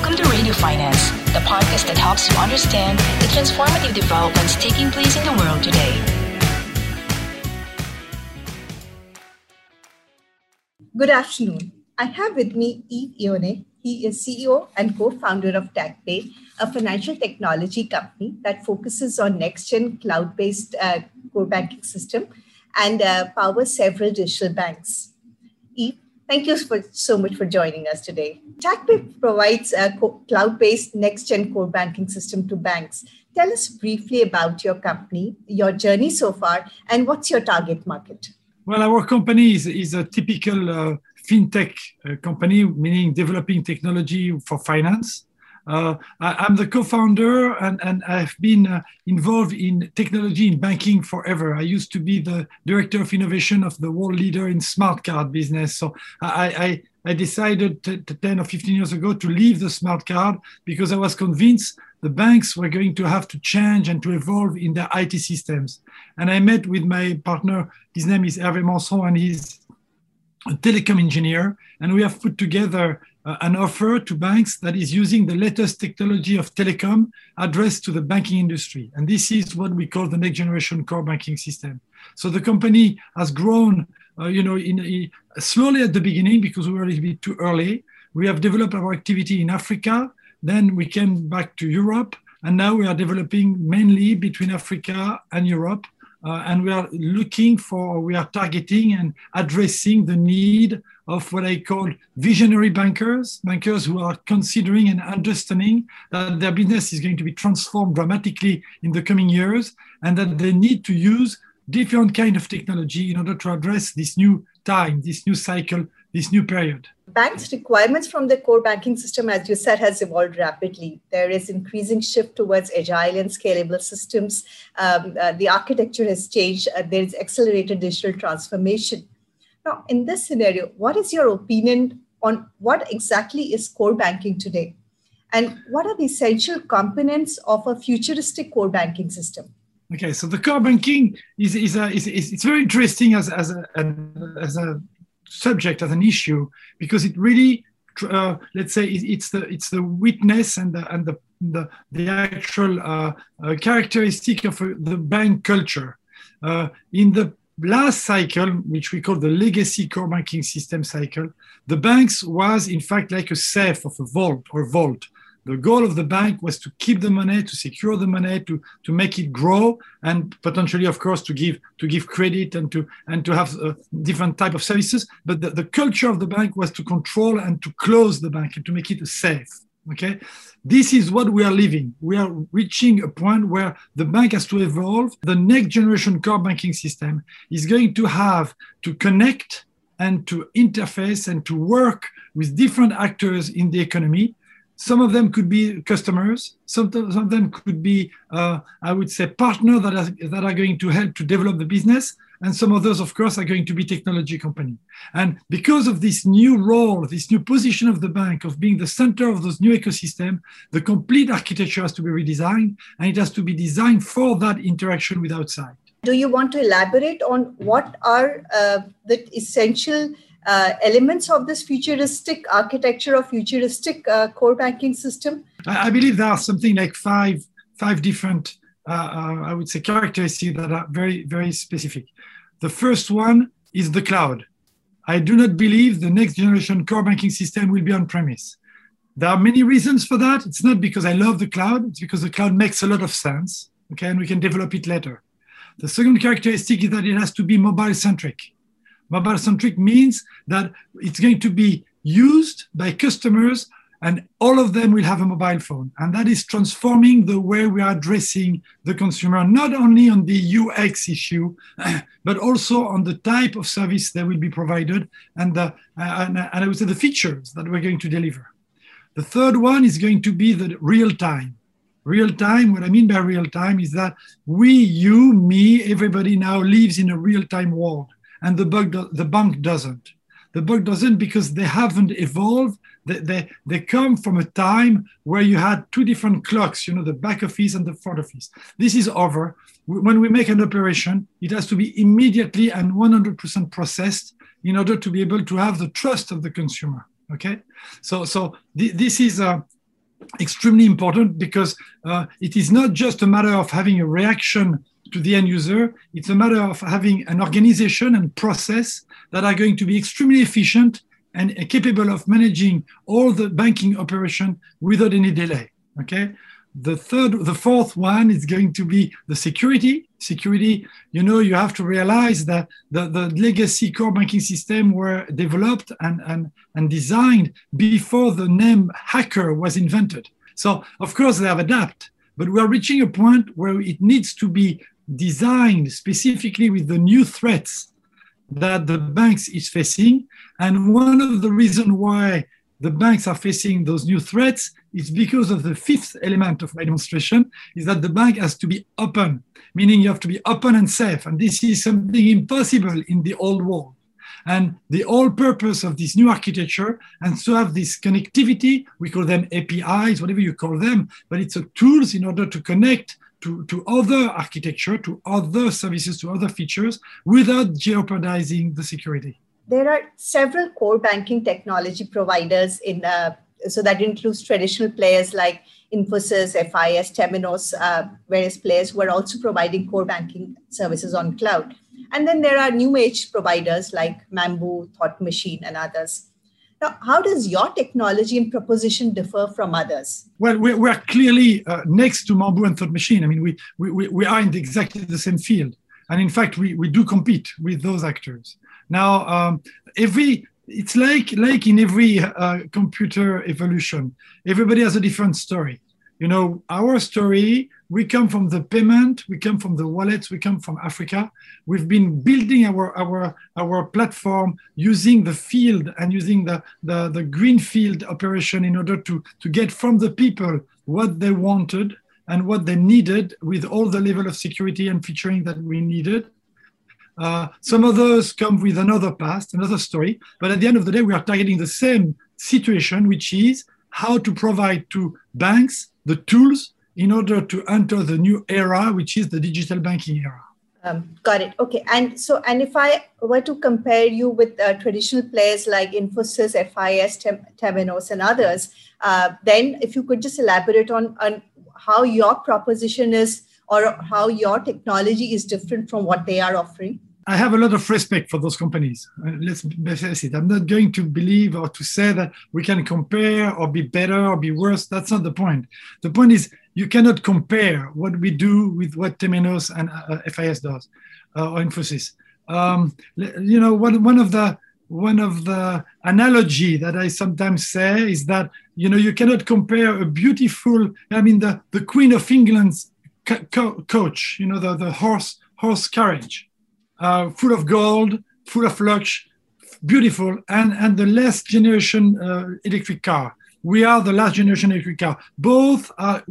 Welcome to Radio Finance, the podcast that helps you understand the transformative developments taking place in the world today. Good afternoon. I have with me Yves Eonnet. He is CEO and co-founder of TagPay, a financial technology company that focuses on next-gen cloud-based uh, core banking system and uh, powers several digital banks. Yves, thank you for, so much for joining us today. TagPay provides a cloud-based next-gen core banking system to banks. Tell us briefly about your company, your journey so far, and what's your target market? Well, our company is, is a typical uh, fintech uh, company, meaning developing technology for finance. Uh, I, am the co-founder and, and I've been uh, involved in technology in banking forever. I used to be the director of innovation of the world leader in smart card business. So I, I, I decided t- t- 10 or 15 years ago to leave the smart card because I was convinced the banks were going to have to change and to evolve in their IT systems. And I met with my partner, his name is Hervé Manceron, and he's a telecom engineer. And we have put together an offer to banks that is using the latest technology of telecom addressed to the banking industry. And this is what we call the next generation core banking system. So the company has grown, uh, you know, in, in, slowly at the beginning because we were a little bit too early. We have developed our activity in Africa. Then we came back to Europe. And now we are developing mainly between Africa and Europe. Uh, and we are looking for, we are targeting and addressing the need of what I call visionary bankers, bankers who are considering and understanding that their business is going to be transformed dramatically in the coming years and that they need to use different kind of technology in order to address this new time, this new cycle, this new period. Banks' requirements from the core banking system, as you said, has evolved rapidly. There is increasing shift towards agile and scalable systems. Um, uh, the architecture has changed. Uh, there is accelerated digital transformation. Now, in this scenario, what is your opinion on what exactly is core banking today? And what are the essential components of a futuristic core banking system? Okay, so the core banking is, is, a, is, is it's very interesting as, as, a, as a subject, as an issue, because it really, uh, let's say, it's the, it's the witness and the, and the, the, the actual uh, uh, characteristic of the bank culture. Uh, in the last cycle, which we call the legacy core banking system cycle, the banks was in fact like a safe of a vault or vault. The goal of the bank was to keep the money, to secure the money, to, to make it grow, and potentially, of course, to give to give credit and to and to have a different type of services. But the, the culture of the bank was to control and to close the bank and to make it a safe. Okay, this is what we are living. We are reaching a point where the bank has to evolve. The next generation core banking system is going to have to connect and to interface and to work with different actors in the economy. Some of them could be customers. Some, some of them could be, uh, I would say, partners that are, that are going to help to develop the business and some of those, of course, are going to be technology company. And because of this new role, this new position of the bank of being the center of those new ecosystem, the complete architecture has to be redesigned, and it has to be designed for that interaction with outside. Do you want to elaborate on what are uh, the essential uh, elements of this futuristic architecture or futuristic uh, core banking system? I, believe there are something like five five different uh, uh, I would say, characteristics that are very, very specific. The first one is the cloud. I do not believe the next generation core banking system will be on premise. There are many reasons for that. It's not because I love the cloud, it's because the cloud makes a lot of sense, okay, and we can develop it later. The second characteristic is that it has to be mobile centric. Mobile centric means that it's going to be used by customers and all of them will have a mobile phone. And that is transforming the way we are addressing the consumer, not only on the UX issue, but also on the type of service that will be provided and, the, and, and I would say the features that we're going to deliver. The third one is going to be the real time. Real time, what I mean by real time is that we, you, me, everybody now lives in a real time world, and the, bug, the bank doesn't. The bank doesn't because they haven't evolved they, they, they come from a time where you had two different clocks, you know, the back office and the front office. This is over. When we make an operation, it has to be immediately and 100% processed in order to be able to have the trust of the consumer. Okay, so so th- this is a extremely important because uh, it is not just a matter of having a reaction to the end user, it's a matter of having an organization and process that are going to be extremely efficient and capable of managing all the banking operation without any delay. Okay. The third, the fourth one is going to be the security. Security, you know, you have to realize that the, the legacy core banking system were developed and, and, and designed before the name hacker was invented. So of course they have adapted, but we are reaching a point where it needs to be designed specifically with the new threats that the banks is facing. And one of the reasons why the banks are facing those new threats is because of the fifth element of my demonstration is that the bank has to be open, meaning you have to be open and safe. And this is something impossible in the old world. And the whole purpose of this new architecture and to have this connectivity, we call them APIs, whatever you call them, but it's a tools in order to connect to, to other architecture, to other services, to other features without jeopardizing the security. There are several core banking technology providers in uh, so that includes traditional players like Infosys, FIS, Temenos, uh, various players who are also providing core banking services on cloud. And then there are new age providers like Mambu, Thought Machine, and others. Now, how does your technology and proposition differ from others? Well, we, we are clearly uh, next to Mambu and Thought Machine. I mean, we, we, we are in exactly the same field. And in fact, we, we do compete with those actors. Now, um, every it's like like in every uh, computer evolution, everybody has a different story. You know, our story we come from the payment, we come from the wallets, we come from Africa. We've been building our our our platform using the field and using the the, the green field operation in order to to get from the people what they wanted and what they needed with all the level of security and featuring that we needed. Uh, some others come with another past, another story, but at the end of the day, we are targeting the same situation, which is how to provide to banks the tools in order to enter the new era, which is the digital banking era. Um, got it. Okay. And so, and if I were to compare you with uh, traditional players like Infosys, FIS, Tem- Temenos, and others, uh, then if you could just elaborate on, on how your proposition is or how your technology is different from what they are offering? I have a lot of respect for those companies. Uh, let's face it. I'm not going to believe or to say that we can compare or be better or be worse. That's not the point. The point is you cannot compare what we do with what Temenos and uh, FIS does uh, or Infosys. Um, you know, one, one of the one of the analogy that I sometimes say is that you know you cannot compare a beautiful. I mean, the the Queen of England's co- coach. You know, the the horse horse carriage, uh, full of gold, full of luck, beautiful, and and the last generation uh, electric car we are the last generation electric car. Both are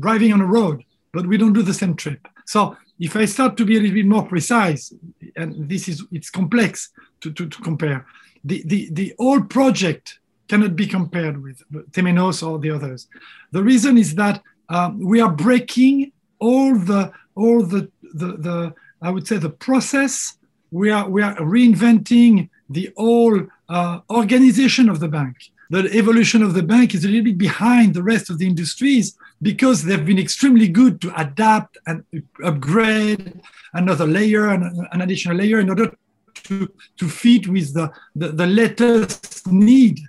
driving on a road, but we don't do the same trip. So if I start to be a little bit more precise, and this is it's complex to, to, to compare, the, the, the old project cannot be compared with Temenos or the others. The reason is that um, we are breaking all the all the, the, the I would say the process. We are we are reinventing the whole uh, organization of the bank the evolution of the bank is a little bit behind the rest of the industries because they've been extremely good to adapt and upgrade another layer and an additional layer in order to, to fit with the, the, the latest need.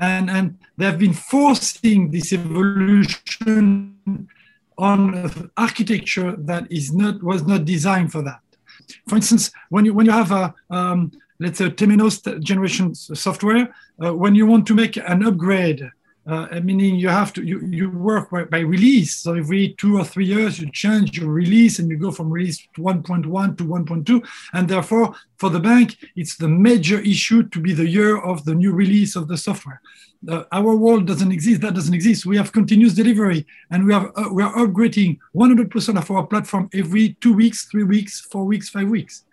And, and they've been forcing this evolution on architecture that is not was not designed for that. For instance, when you when you have a um, let's say Temenos generation software, uh, when you want to make an upgrade, uh, meaning you have to you, you work by, by, release. So every two or three years you change your release and you go from release 1.1 to 1.2, and therefore for the bank it's the major issue to be the year of the new release of the software. Uh, our world doesn't exist. That doesn't exist. We have continuous delivery, and we have uh, we are upgrading 100% of our platform every two weeks, three weeks, four weeks, five weeks,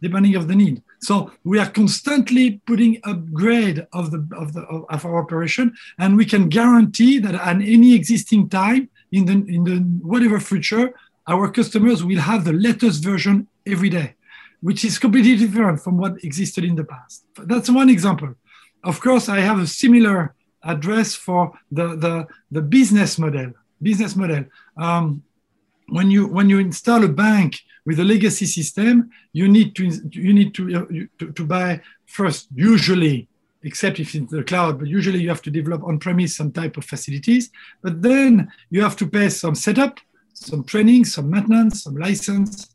depending of the need. So we are constantly putting upgrade of the of the of our operation, and we can guarantee that at any existing time in the in the whatever future, our customers will have the latest version every day, which is completely different from what existed in the past. That's one example. Of course, I have a similar address for the, the, the business model. Business model. Um, when you when you install a bank with a legacy system, you need to you need to, to, to buy first usually except if it's the cloud, but usually you have to develop on-premise some type of facilities. But then you have to pay some setup, some training, some maintenance, some license.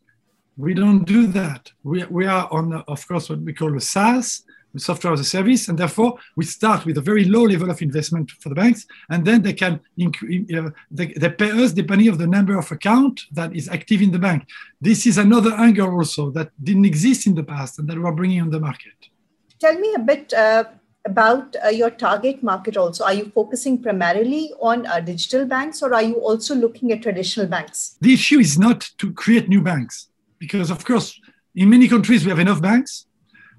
We don't do that. We, we are on, of course, what we call a SaaS, software as a service, and therefore we start with a very low level of investment for the banks, and then they can uh, they, they pay us depending of the number of account that is active in the bank. This is another angle also that didn't exist in the past and that we're bringing on the market. Tell me a bit uh, about uh, your target market also. Are you focusing primarily on uh, digital banks or are you also looking at traditional banks? The issue is not to create new banks because, of course, in many countries we have enough banks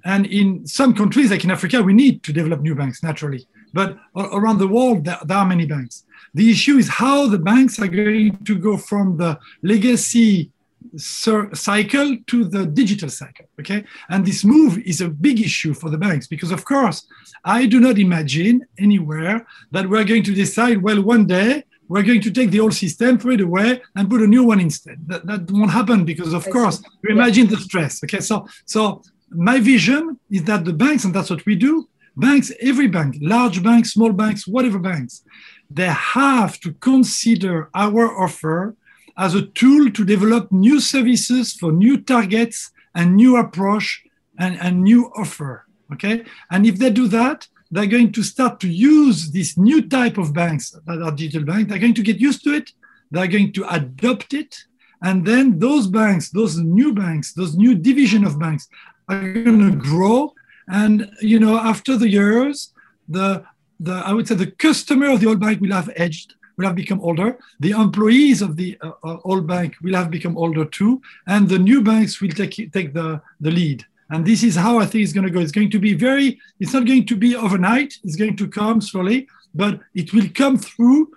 and in some countries, like in Africa, we need to develop new banks naturally. But around the world, there, there are many banks. The issue is how the banks are going to go from the legacy cycle to the digital cycle okay and this move is a big issue for the banks because of course i do not imagine anywhere that we're going to decide well one day we're going to take the old system throw it away and put a new one instead that, that won't happen because of course you imagine the stress okay so so my vision is that the banks, and that's what we do, banks, every bank, large banks, small banks, whatever banks, they have to consider our offer as a tool to develop new services for new targets and new approach and, and new offer. Okay. And if they do that, they're going to start to use this new type of banks that are digital banks. They're going to get used to it. They're going to adopt it. And then those banks, those new banks, those new division of banks are going to grow. And you know, after the years, the the I would say the customer of the old bank will have aged, will have become older. The employees of the uh, uh old bank will have become older too, and the new banks will take take the the lead. And this is how I think it's going to go. It's going to be very. It's not going to be overnight. It's going to come slowly, but it will come through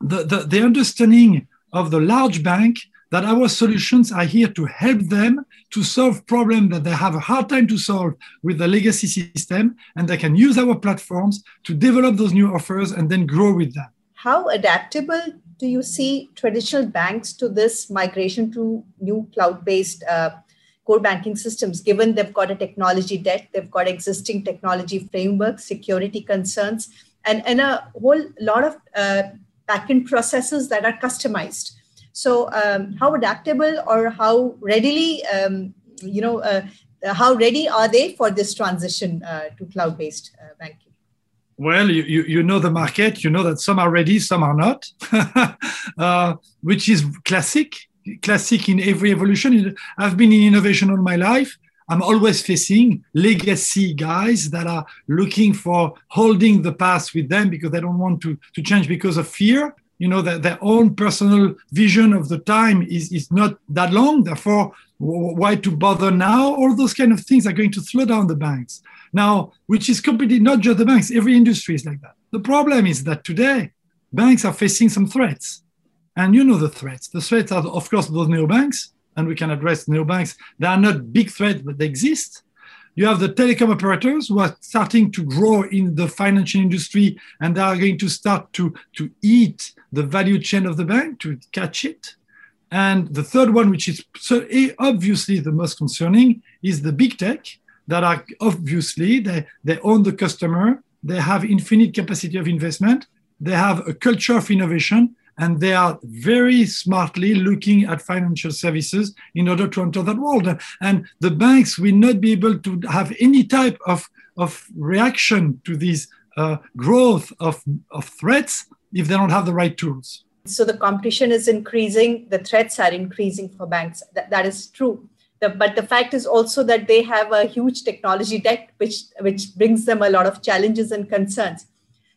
the, the, the understanding of the large bank that our solutions are here to help them to solve problems that they have a hard time to solve with the legacy system, and they can use our platforms to develop those new offers and then grow with them. How adaptable do you see traditional banks to this migration to new cloud-based uh, core banking systems, given they've got a technology debt, they've got existing technology frameworks, security concerns, and, and a whole lot of uh, backend processes that are customized so, um, how adaptable or how readily, um, you know, uh, how ready are they for this transition uh, to cloud-based uh, banking? Well, you, you, you, know the market. You know that some are ready, some are not, uh, which is classic. Classic in every evolution. I've been in innovation all my life. I'm always facing legacy guys that are looking for holding the past with them because they don't want to, to change because of fear you know that their own personal vision of the time is, is not that long. Therefore why to bother now? All those kind of things are going to slow down the banks. Now which is completely not just the banks. Every industry is like that. The problem is that today banks are facing some threats. And you know the threats. The threats are of course those neobanks. And we can address neobanks. They are not big threats but they exist you have the telecom operators who are starting to grow in the financial industry and they are going to start to, to eat the value chain of the bank to catch it. And the third one, which is obviously the most concerning, is the big tech that are obviously they, they own the customer, they have infinite capacity of investment, they have a culture of innovation, and they are very smartly looking at financial services in order to enter that world. And the banks will not be able to have any type of, of reaction to this uh, growth of, of threats if they don't have the right tools. So the competition is increasing, the threats are increasing for banks. That, that is true. The, but the fact is also that they have a huge technology debt, which, which brings them a lot of challenges and concerns.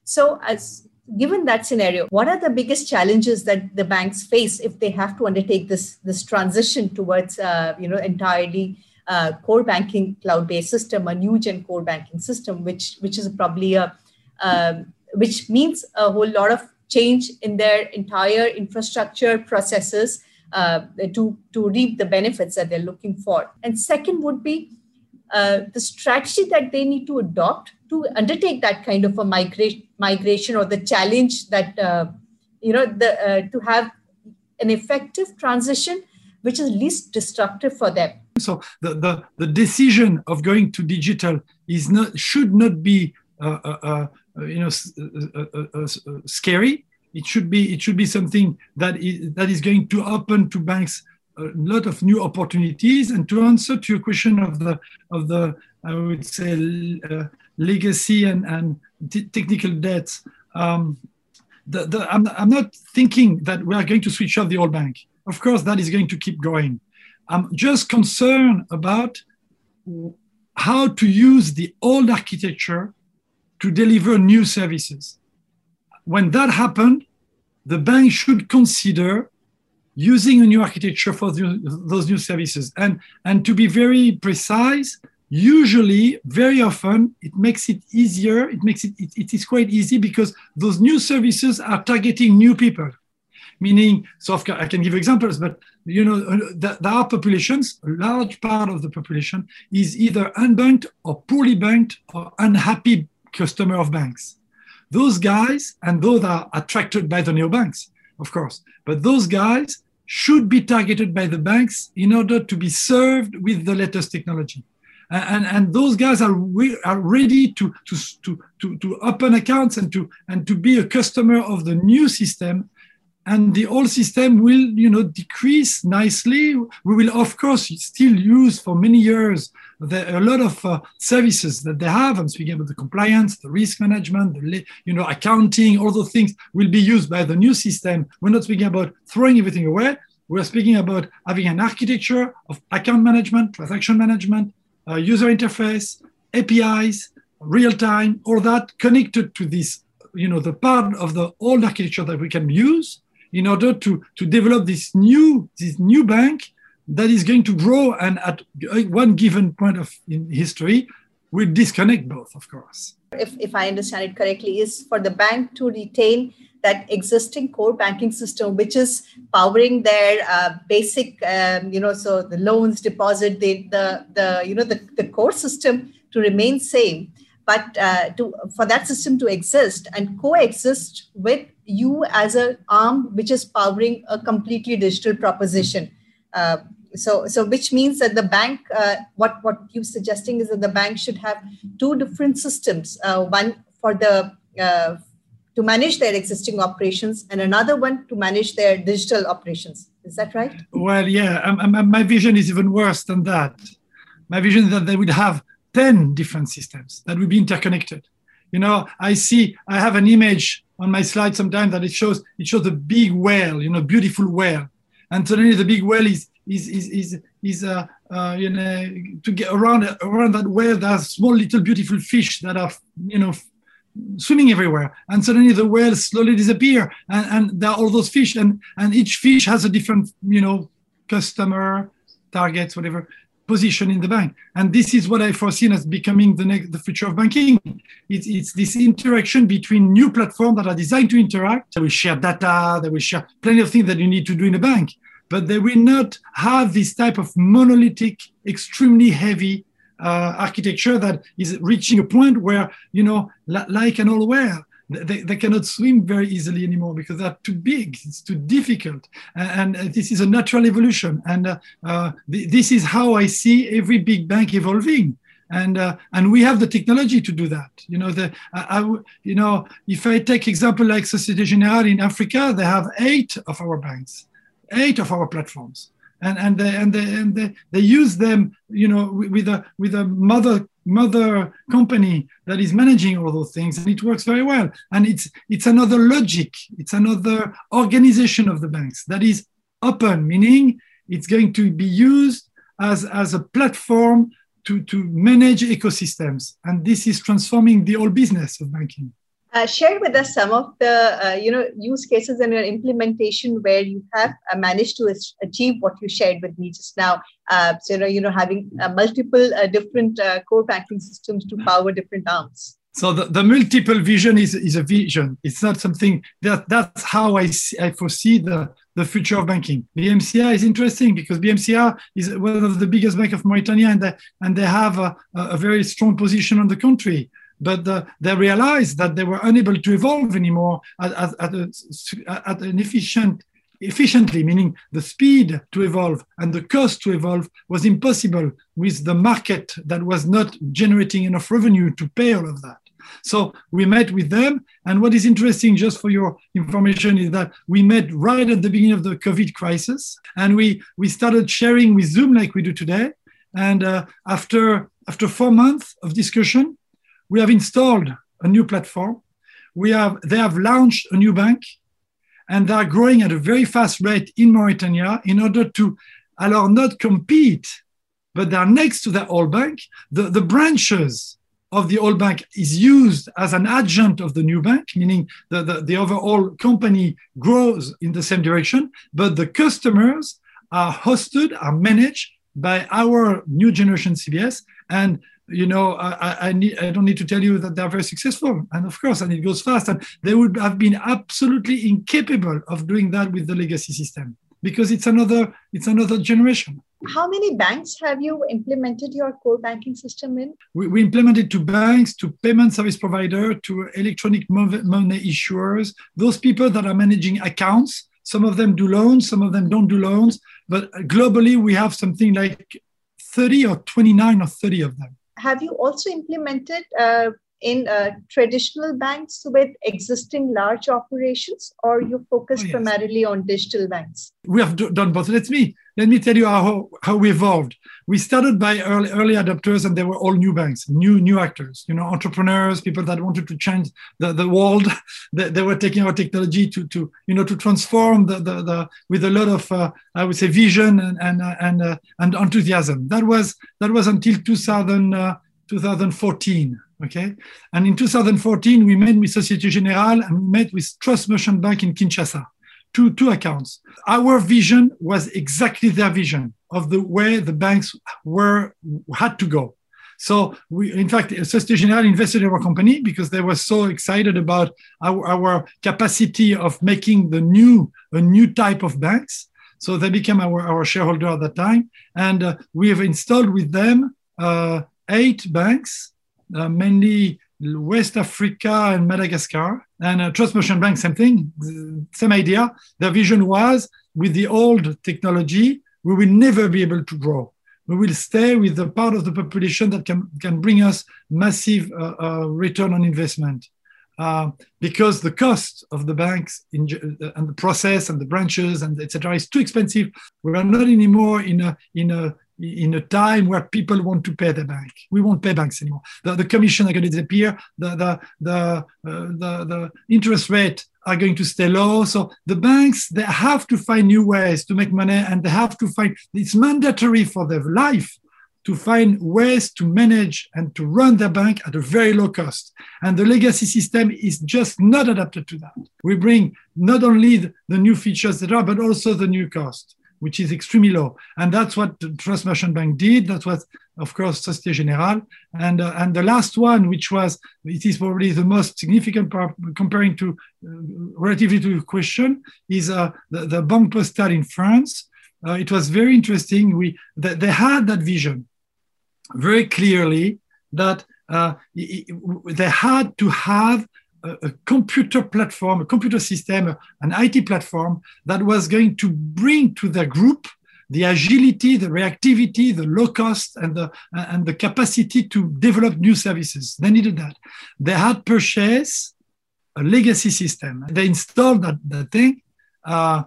So, as given that scenario, what are the biggest challenges that the banks face if they have to undertake this this transition towards uh, you know entirely uh, core banking cloud-based system, a new gen core banking system, which which is probably a um, which means a whole lot of change in their entire infrastructure processes uh, to to reap the benefits that they're looking for. And second would be uh, the strategy that they need to adopt to undertake that kind of a migration migration or the challenge that uh, you know the uh, to have an effective transition which is least destructive for them. So the, the, the decision of going to digital is not should not be uh, uh, uh you know scary. It should be it should be something that is that is going to open to banks a lot of new opportunities. And to answer to your question of the of the i would say uh, legacy and and technical debts um, the, the, I'm, I'm not thinking that we are going to switch off the old bank. Of course that is going to keep going i'm just concerned about how to use the old architecture to deliver new services. When that happened the bank should consider using a new architecture for the, those new services. And, and to be very precise, usually, very often, it makes it easier. It makes it, it, it is quite easy because those new services are targeting new people. Meaning, so I can give examples, but you know, there are populations, a large part of the population is either unbanked or poorly banked or unhappy customer of banks. Those guys, and those are attracted by the new banks of course, but those guys should be targeted by the banks in order to be served with the latest technology. And, and those guys are, re- are ready to, to, to, to, to open accounts and to, and to be a customer of the new system. And the old system will you know decrease nicely. We will of course still use for many years the, a lot of uh, services that they have. I'm speaking about the compliance the risk management the you know accounting all those things will be used by the new system. We're not speaking about throwing everything away. We're speaking about having an architecture of account management transaction management Uh, user interface apis real time all that connected to this you know the part of the old architecture that we can use in order to, to develop this new, this new bank that is going to grow and at one given point of in history will disconnect both, of course. If, if I understand it correctly, is for the bank to retain that existing core banking system, which is powering their uh, basic, um, you know, so the loans, deposit, the, the, the you know, the, the core system to remain same. But uh, to for that system to exist and coexist with you as an arm which is powering a completely digital proposition. Uh, so so which means that the bank uh, what what you're suggesting is that the bank should have two different systems uh, one for the uh, to manage their existing operations and another one to manage their digital operations is that right well yeah um, um, my vision is even worse than that my vision is that they would have 10 different systems that would be interconnected. You know, I see, I have an image on my slide sometimes that it shows, it shows a big whale, you know, beautiful whale. And suddenly the big whale is, is, is, is, is uh, uh, you know, to get around, around that whale, there's small little beautiful fish that are, you know, swimming everywhere and suddenly the whales slowly disappear and, and there are all those fish and, and each fish has a different you know customer targets whatever position in the bank. And this is what I foreseen as becoming the next, the future of banking. It's, it's this interaction between new platforms that are designed to interact. They will share data, they will share plenty of things that you need to do in a bank, but they will not have this type of monolithic, extremely heavy uh, architecture that is reaching a point where, you know, like an old whale, they, they cannot swim very easily anymore because they're too big it's too difficult. And, and this is a natural evolution. And uh, uh, th- this is how i see every big bank evolving. And uh, and we have the technology to do that. You know the I, I, you know if i take example like societe generale in africa they have eight of our banks eight of our platforms and and they and they and they, they use them you know with a with a mother mother company that is managing all those things and it works very well. And it's it's another logic it's another organization of the banks that is open meaning it's going to be used as as a platform to to manage ecosystems. And this is transforming the whole business of banking uh, share with us some of the uh, you know use cases in your implementation where you have uh, managed to achieve what you shared with me just now. Uh, so you know, you know, having uh, multiple different core banking systems to power different arms. So the, the multiple vision is, is a vision. It's not something that that's how I, see, I foresee the, the future of banking. BMCI is interesting because BMCI is one of the biggest bank of Mauritania and they, and they have a, a very strong position on the country. But the, they realized that they were unable to evolve anymore at, at, at, a, at an efficient efficiently, meaning the speed to evolve and the cost to evolve was impossible with the market that was not generating enough revenue to pay all of that. So we met with them. And what is interesting, just for your information, is that we met right at the beginning of the COVID crisis. And we, we started sharing with Zoom like we do today. And uh, after, after four months of discussion, we have installed a new platform. We have, they have launched a new bank and they are growing at a very fast rate in Mauritania in order to, alors not compete, but they are next to the old bank. The, the branches of the old bank is used as an adjunct of the new bank, meaning the, the, the overall company grows in the same direction, but the customers are hosted, are managed by our new generation CBS. And you know, I, I, need, I don't need to tell you that they're very successful. And of course, and it goes fast. And they would have been absolutely incapable of doing that with the legacy system because it's another, it's another generation. How many banks have you implemented your core banking system in? We, we implemented to banks, to payment service provider, to electronic money issuers, those people that are managing accounts. Some of them do loans, some of them don't do loans. But globally, we have something like 30 or 29 or 30 of them have you also implemented uh, in uh, traditional banks with existing large operations or you focus oh, yes. primarily on digital banks we have done both let me let me tell you how, how we evolved. We started by early, early adopters and they were all new banks new new actors you know entrepreneurs people that wanted to change the, the world. They, they were taking our technology to to you know to transform the the, the with a lot of uh, i would say vision and and uh, and, uh, and enthusiasm. That was that was until 2000 uh, 2014 Okay. And in 2014, we met with Societe Generale and met with Trust Merchant Bank in Kinshasa, two, two accounts. Our vision was exactly their vision of the way the banks were had to go. So we, in fact, Societe Generale invested in our company because they were so excited about our, our capacity of making the new, a new type of banks. So they became our, our shareholder at that time. And uh, we have installed with them uh, eight banks uh, mainly West Africa and Madagascar. And uh, Trust Merchant Bank, same thing, same idea. Their vision was with the old technology, we will never be able to grow. We will stay with the part of the population that can, can bring us massive uh, uh, return on investment. Uh, because the cost of the banks in, uh, and the process and the branches and etc. is too expensive. We are not anymore in a, in a in a time where people want to pay the bank. We won't pay banks anymore. The, the commission are going to disappear. The, the, the, uh, the, the interest rate are going to stay low. So the banks, they have to find new ways to make money and they have to find, it's mandatory for their life to find ways to manage and to run their bank at a very low cost. And the legacy system is just not adapted to that. We bring not only the, the new features that are, but also the new cost which is extremely low. And that's what Trust Merchant Bank did. That was, of course, Societe Generale. And, uh, and the last one, which was, it is probably the most significant part comparing to, uh, relatively to your question, is uh, the, the Banque Postale in France. Uh, it was very interesting. We, they, they had that vision very clearly that uh, they had to have a, computer platform, a computer system, an IT platform that was going to bring to the group the agility, the reactivity, the low cost, and the and the capacity to develop new services. They needed that. They had purchased a legacy system. They installed that, that thing. Uh,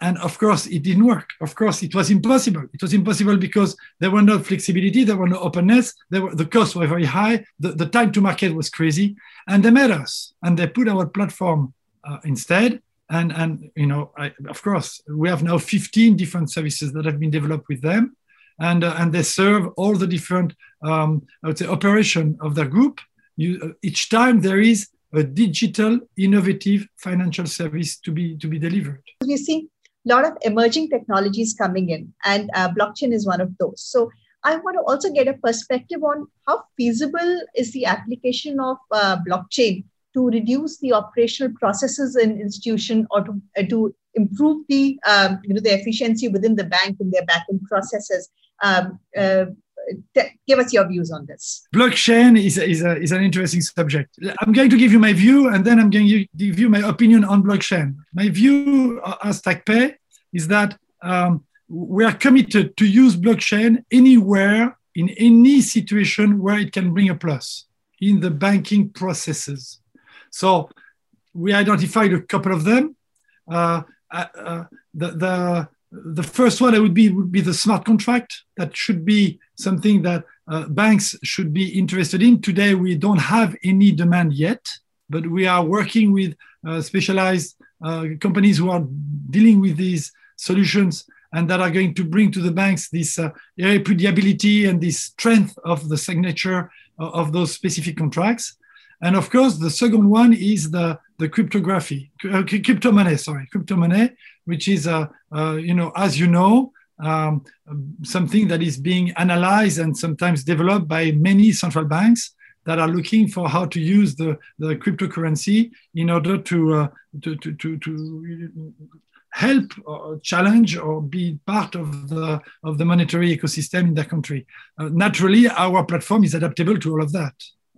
and of course it didn't work. Of course it was impossible. It was impossible because there were no flexibility there were no openness were, the costs were very high the, the time to market was crazy and they met us and they put our platform uh, instead. And and you know I, of course we have now 15 different services that have been developed with them and uh, and they serve all the different um, i would say operation of their group. You, uh, each time there is a digital innovative financial service to be to be delivered. We see a lot of emerging technologies coming in and uh, blockchain is one of those. So i want to also get a perspective on how feasible is the application of uh, blockchain to reduce the operational processes in institution or to, uh, to improve the um, you know the efficiency within the bank and their backend processes. Um, uh, give us your views on this. Blockchain is, is, a, is an interesting subject. I'm going to give you my view and then I'm going to give you my opinion on blockchain. My view uh, as TagPay is that um, we are committed to use blockchain anywhere in any situation where it can bring a plus in the banking processes. So we identified a couple of them. Uh, uh, uh the, the the first one I would be would be the smart contract. That should be something that uh, banks should be interested in. Today we don't have any demand yet, but we are working with uh, specialized uh, companies who are dealing with these solutions and that are going to bring to the banks this uh, irrepudiability and this strength of the signature of, of those specific contracts. And of course, the second one is the, the cryptography, uh, crypto money, sorry, crypto money, which is, uh, uh, you know, as you know, um, something that is being analyzed and sometimes developed by many central banks that are looking for how to use the, the cryptocurrency in order to, uh, to, to, to, to, help or challenge or be part of the, of the monetary ecosystem in their country. Uh, naturally, our platform is adaptable to all of that.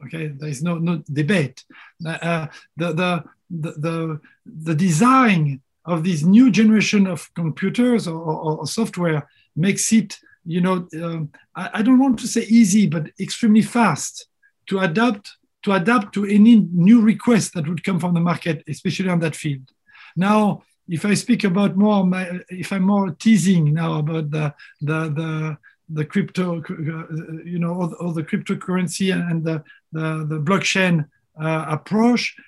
Okay, there is no, no debate. Uh, the, the, the, the, the design of this new generation of computers or, or, or software makes it, you know, um, I, I, don't want to say easy, but extremely fast to adapt to adapt to any new request that would come from the market, especially on that field. Now, if I speak about more, my, if I'm more teasing now about the the the the crypto, you know, all, all the cryptocurrency and the the, the blockchain uh, approach, uh,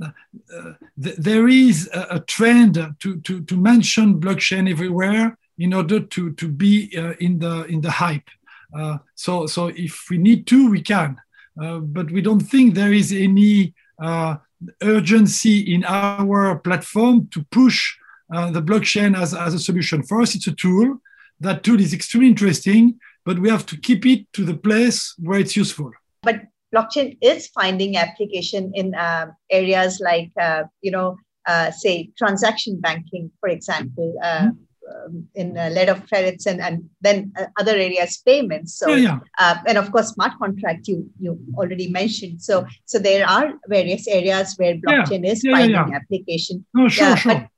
th- there is a, a, trend to, to, to mention blockchain everywhere in order to, to be uh, in the in the hype. Uh, so so if we need to, we can, uh, but we don't think there is any uh, urgency in our platform to push the blockchain as, as a solution. For us, it's a tool. That tool is extremely interesting, but we have to keep it to the place where it's useful. But blockchain is finding application in uh, areas like, uh, you know, uh, say transaction banking, for example, uh, mm-hmm. um, in uh, letter of credits and, and then uh, other areas payments. So, yeah, yeah. and of course, smart contract you you already mentioned. So, so there are various areas where blockchain yeah. is finding application. Oh, sure, sure. But,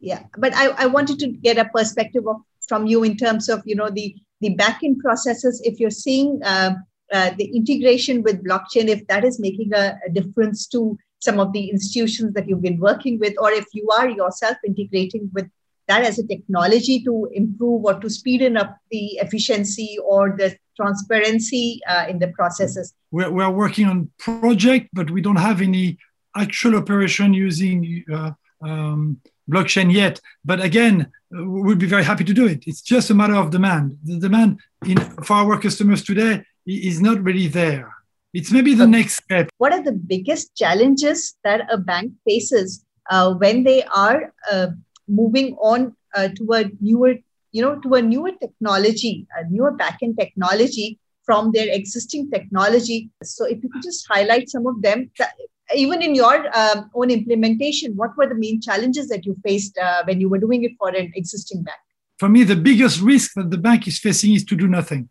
yeah, but I, I wanted to get a perspective of from you in terms of you know the the backend processes. If you're seeing um, uh, the integration with blockchain, if that is making a, a, difference to some of the institutions that you've been working with, or if you are yourself integrating with that as a technology to improve or to speeden up the efficiency or the transparency uh, in the processes. We're, we're working on project, but we don't have any actual operation using uh, um, blockchain yet. But again, we'll be very happy to do it. It's just a matter of demand. The demand in, for our customers today is not really there. It's maybe the next step. What are the biggest challenges that a bank faces uh, when they are uh, moving on uh, to a newer, you know, to a newer technology, a newer backend technology from their existing technology? So, if you could just highlight some of them, that, even in your um, own implementation, what were the main challenges that you faced uh, when you were doing it for an existing bank? For me, the biggest risk that the bank is facing is to do nothing.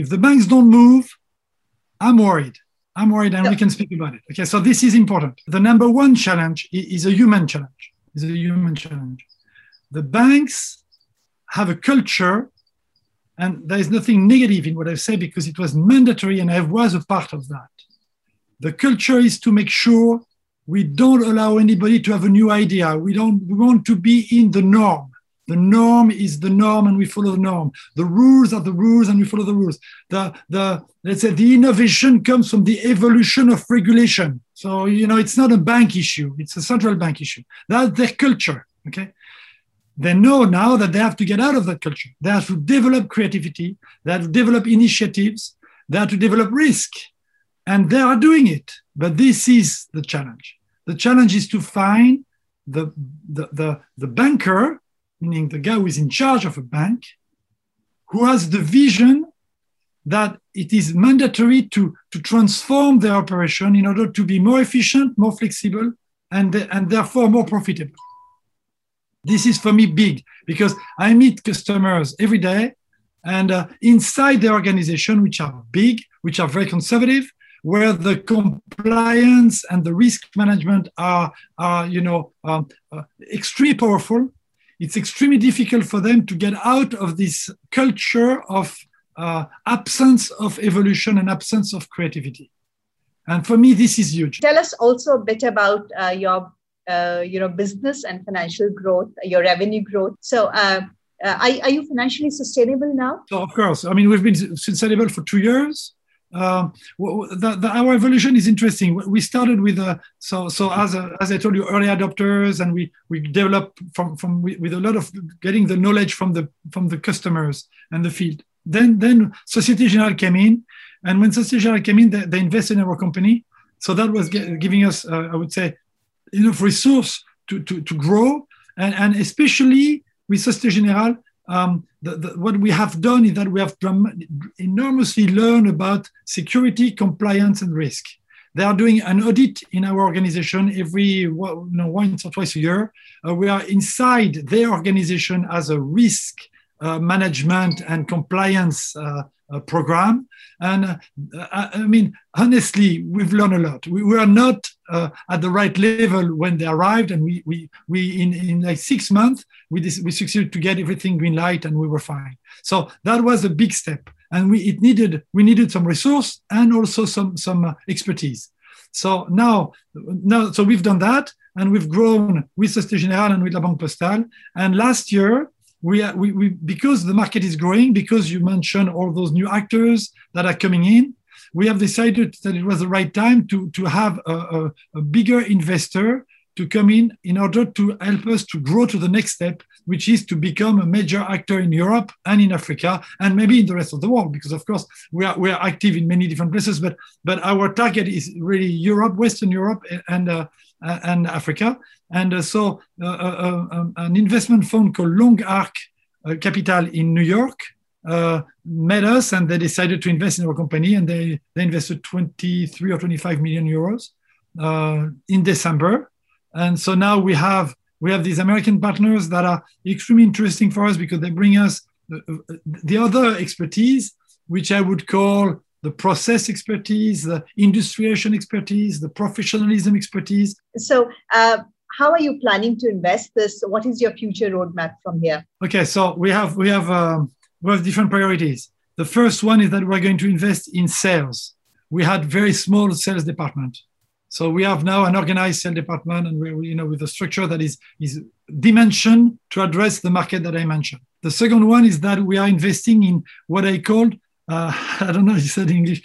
If the banks don't move, I'm worried. I'm worried, and we can speak about it. Okay, so this is important. The number one challenge is a human challenge. Is a human challenge. The banks have a culture, and there is nothing negative in what I say because it was mandatory, and I was a part of that. The culture is to make sure we don't allow anybody to have a new idea. We don't. We want to be in the norm. The norm is the norm and we follow the norm. The rules are the rules and we follow the rules. The, the, let's say the innovation comes from the evolution of regulation. So, you know, it's not a bank issue. It's a central bank issue. That's their culture. Okay. They know now that they have to get out of that culture. They have to develop creativity. They have to develop initiatives. They have to develop risk. And they are doing it. But this is the challenge. The challenge is to find the, the, the, the banker meaning the guy who is in charge of a bank, who has the vision that it is mandatory to, to transform their operation in order to be more efficient, more flexible, and, and therefore more profitable. This is for me big because I meet customers every day and uh, inside the organization, which are big, which are very conservative, where the compliance and the risk management are, are you know, um, uh, extremely powerful. It's extremely difficult for them to get out of this culture of uh, absence of evolution and absence of creativity. And for me, this is huge. Tell us also a bit about uh, your, uh, you know, business and financial growth, your revenue growth. So, uh, uh, are, are you financially sustainable now? So, of course. I mean, we've been sustainable for two years. Um, the, the, our evolution is interesting. We started with a, so so as a, as I told you, early adopters, and we we developed from from with a lot of getting the knowledge from the from the customers and the field. Then then Societe Generale came in, and when Societe Generale came in, they, they invested in our company. So that was giving us, uh, I would say, enough resource to to, to grow, and and especially with Societe Generale, um, the, the, what we have done is that we have enormously learned about security, compliance, and risk. They are doing an audit in our organization every you know, once or twice a year. Uh, we are inside their organization as a risk uh, management and compliance uh, program. And uh, I, I, mean, honestly, we've learned a lot. We, we are not uh, at the right level when they arrived, and we we we in, in like six months we we succeeded to get everything green light, and we were fine. So that was a big step, and we it needed we needed some resource and also some some uh, expertise. So now now so we've done that, and we've grown with Société Générale and with La Banque Postale. And last year we, are, we, we because the market is growing, because you mentioned all those new actors that are coming in, we have decided that it was the right time to, to have a, a, a bigger investor to come in in order to help us to grow to the next step, which is to become a major actor in Europe and in Africa and maybe in the rest of the world, because of course we are, we are active in many different places, but, but our target is really Europe, Western Europe, and, uh, and Africa. And uh, so uh, uh, um, an investment fund called Long Arc Capital in New York met us and they decided to invest in our company and they, they invested 23 or 25 million euros in December. And so now we have we have these American partners that are extremely interesting for us because they bring us the other expertise, which I would call the process expertise, the industrialization expertise, the professionalism expertise. So uh, how are you planning to invest this? What is your future roadmap from here? Okay, so we have we have um, we have different priorities. The first one is that we're going to invest in sales. We had very small sales department, so we have now an organized sales department, and we you know with a structure that is is dimension to address the market that I mentioned. The second one is that we are investing in what I called uh, I don't know if you said English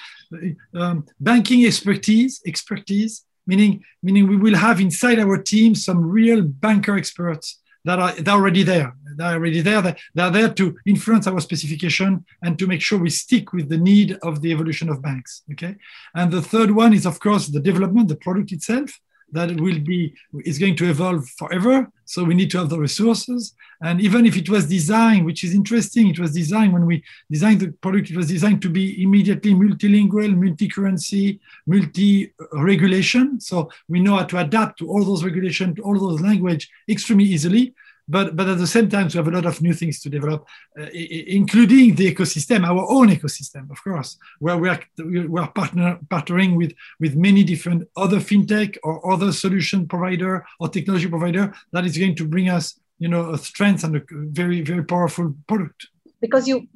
um, banking expertise expertise meaning meaning we will have inside our team some real banker experts that are they're already there. They're already there. They're there to influence our specification and to make sure we stick with the need of the evolution of banks. Okay. And the third one is of course the development, the product itself that will be is going to evolve forever. So we need to have the resources. And even if it was designed, which is interesting, it was designed when we designed the product, it was designed to be immediately multilingual, multi-currency, multi-regulation. So we know how to adapt to all those regulations, to all those language extremely easily but but at the same time we have a lot of new things to develop uh, including the ecosystem our own ecosystem of course where we are we are partner, partnering with with many different other fintech or other solution provider or technology provider that is going to bring us you know a strength and a very very powerful product. Because you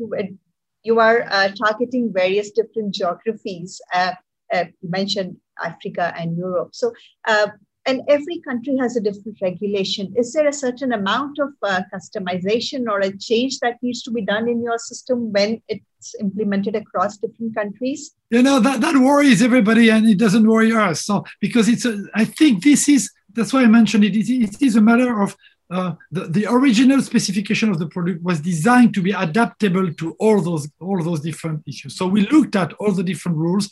you are uh, targeting various different geographies uh, uh you mentioned africa and europe. So uh, and every country has a different regulation. Is there a certain amount of uh, customization or a change that needs to be done in your system when it's implemented across different countries? You know that that worries everybody, and it doesn't worry us. So because it's, a, I think this is that's why I mentioned it. It, it is a matter of uh, the, the original specification of the product was designed to be adaptable to all those all those different issues. So we looked at all the different rules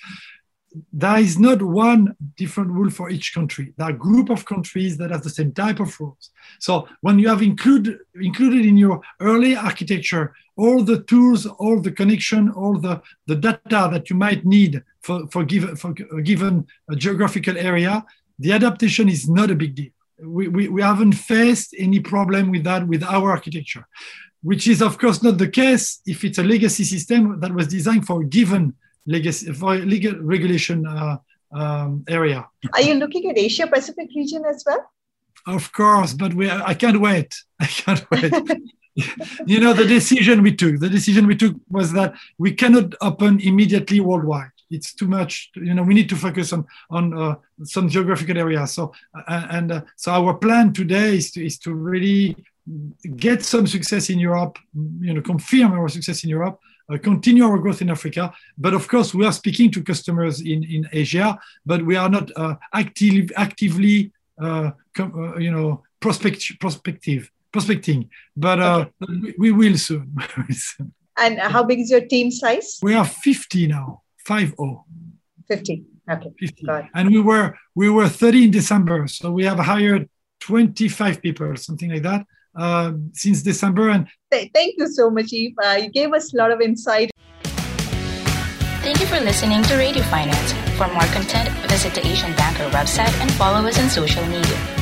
there is not one different rule for each country. There are group of countries that have the same type of rules. So when you have include, included in your early architecture all the tools, all the connection, all the, the data that you might need for, for, give, for a given a geographical area, the adaptation is not a big deal. We, we, we haven't faced any problem with that with our architecture. which is of course not the case if it's a legacy system that was designed for a given legacy for legal regulation uh, um, area. Are you looking at Asia Pacific region as well? Of course, but we I can't wait. I can't wait. you know the decision we took. The decision we took was that we cannot open immediately worldwide. It's too much. You know, we need to focus on on uh, some geographical areas. So uh, and uh, so our plan today is to is to really get some success in Europe. You know, confirm our success in Europe continue our growth in Africa. But of course, we are speaking to customers in, in Asia, but we are not uh, active, actively, uh, com- uh, you know, prospect, prospective, prospecting. But uh, okay. we, we, will soon. and how big is your team size? We are 50 now, 5 0. 50. Okay. 50. And we were we were 30 in December, so we have hired 25 people, something like that uh, since December. And thank you so much, Yves. Uh, you gave us a lot of insight. Thank you for listening to Radio Finance. For more content, visit the Asian Banker website and follow us on social media.